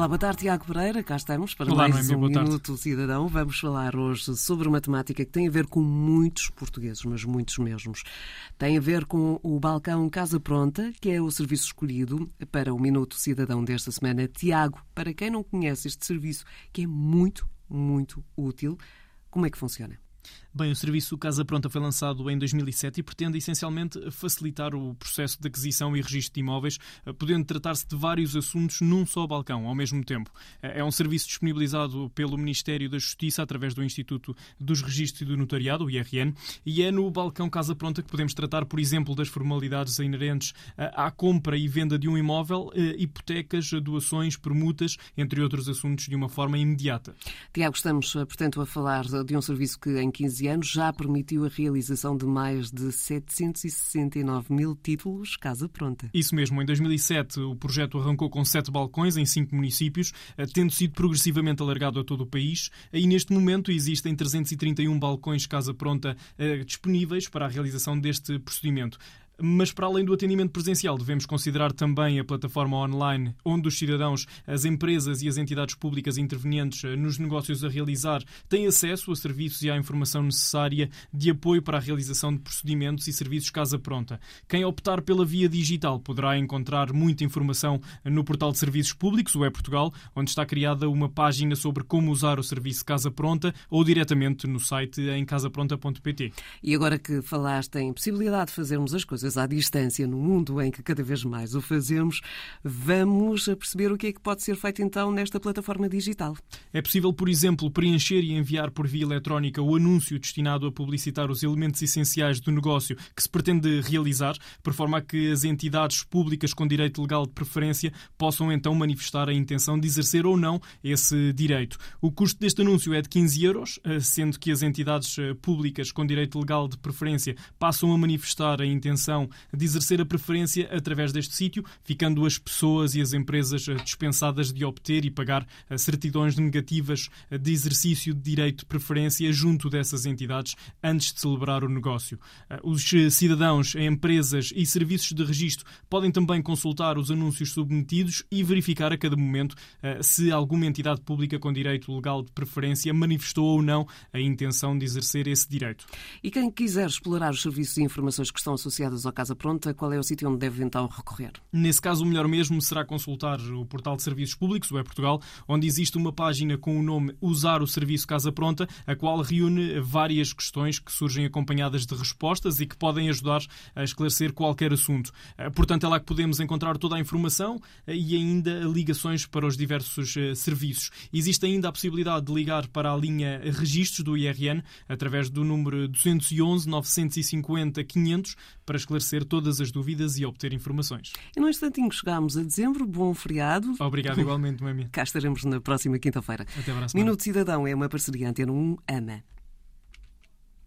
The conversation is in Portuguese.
Olá, boa tarde, Tiago Pereira. Cá estamos para Olá, mais Noemi, um Minuto Cidadão. Vamos falar hoje sobre uma temática que tem a ver com muitos portugueses, mas muitos mesmos. Tem a ver com o balcão Casa Pronta, que é o serviço escolhido para o Minuto Cidadão desta semana. Tiago, para quem não conhece este serviço, que é muito, muito útil, como é que funciona? Bem, o serviço Casa Pronta foi lançado em 2007 e pretende essencialmente facilitar o processo de aquisição e registro de imóveis, eh, podendo tratar-se de vários assuntos num só balcão ao mesmo tempo. Eh, é um serviço disponibilizado pelo Ministério da Justiça através do Instituto dos Registros e do Notariado, o IRN, e é no balcão Casa Pronta que podemos tratar, por exemplo, das formalidades inerentes eh, à compra e venda de um imóvel, hipotecas, doações, permutas, entre outros assuntos, de uma forma imediata. Tiago, estamos, portanto, a falar de um serviço que em 15 anos já permitiu a realização de mais de 769 mil títulos Casa Pronta. Isso mesmo. Em 2007, o projeto arrancou com sete balcões em cinco municípios, eh, tendo sido progressivamente alargado a todo o país. E neste momento existem 331 balcões Casa Pronta eh, disponíveis para a realização deste procedimento. Mas para além do atendimento presencial, devemos considerar também a plataforma online onde os cidadãos, as empresas e as entidades públicas intervenientes eh, nos negócios a realizar têm acesso a serviços e à informação necessária de apoio para a realização de procedimentos e serviços casa pronta. Quem optar pela via digital poderá encontrar muita informação no portal de serviços públicos, o E-Portugal, onde está criada uma página sobre como usar o serviço Casa Pronta ou diretamente no site em casapronta.pt. E agora que falaste em possibilidade de fazermos as coisas à distância, no mundo em que cada vez mais o fazemos, vamos perceber o que é que pode ser feito então nesta plataforma digital. É possível, por exemplo, preencher e enviar por via eletrónica o anúncio destinado a publicitar os elementos essenciais do negócio que se pretende realizar, por forma a que as entidades públicas com direito legal de preferência possam então manifestar a intenção de exercer ou não esse direito. O custo deste anúncio é de 15 euros, eh, sendo que as entidades eh, públicas com direito legal de preferência passam a manifestar a intenção de exercer a preferência através deste sítio, ficando as pessoas e as empresas eh, dispensadas de obter e pagar eh, certidões negativas eh, de exercício de direito de preferência junto dessas entidades antes de celebrar o negócio. Os cidadãos, empresas e serviços de registro podem também consultar os anúncios submetidos e verificar a cada momento se alguma entidade pública com direito legal de preferência manifestou ou não a intenção de exercer esse direito. E quem quiser explorar os serviços e informações que estão associados ao Casa Pronta, qual é o sítio onde deve então recorrer? Nesse caso, o melhor mesmo será consultar o portal de serviços públicos, o E-Portugal, onde existe uma página com o nome Usar o Serviço Casa Pronta, a qual reúne várias questões que surgem acompanhadas de respostas e que podem ajudar a esclarecer qualquer assunto. Eh, portanto, é lá que podemos encontrar toda a informação eh, e ainda ligações para os diversos eh, serviços. Existe ainda a possibilidade de ligar para a linha Registros do IRN através do número 211 950 500 para esclarecer esclarecer todas as dúvidas e obter informações. E no instantinho chegámos a dezembro. Bom feriado. Obrigado igualmente, Mami. Cá estaremos na próxima quinta-feira. Até a próxima. Minuto Cidadão é uma parceria Antena 1 AMA.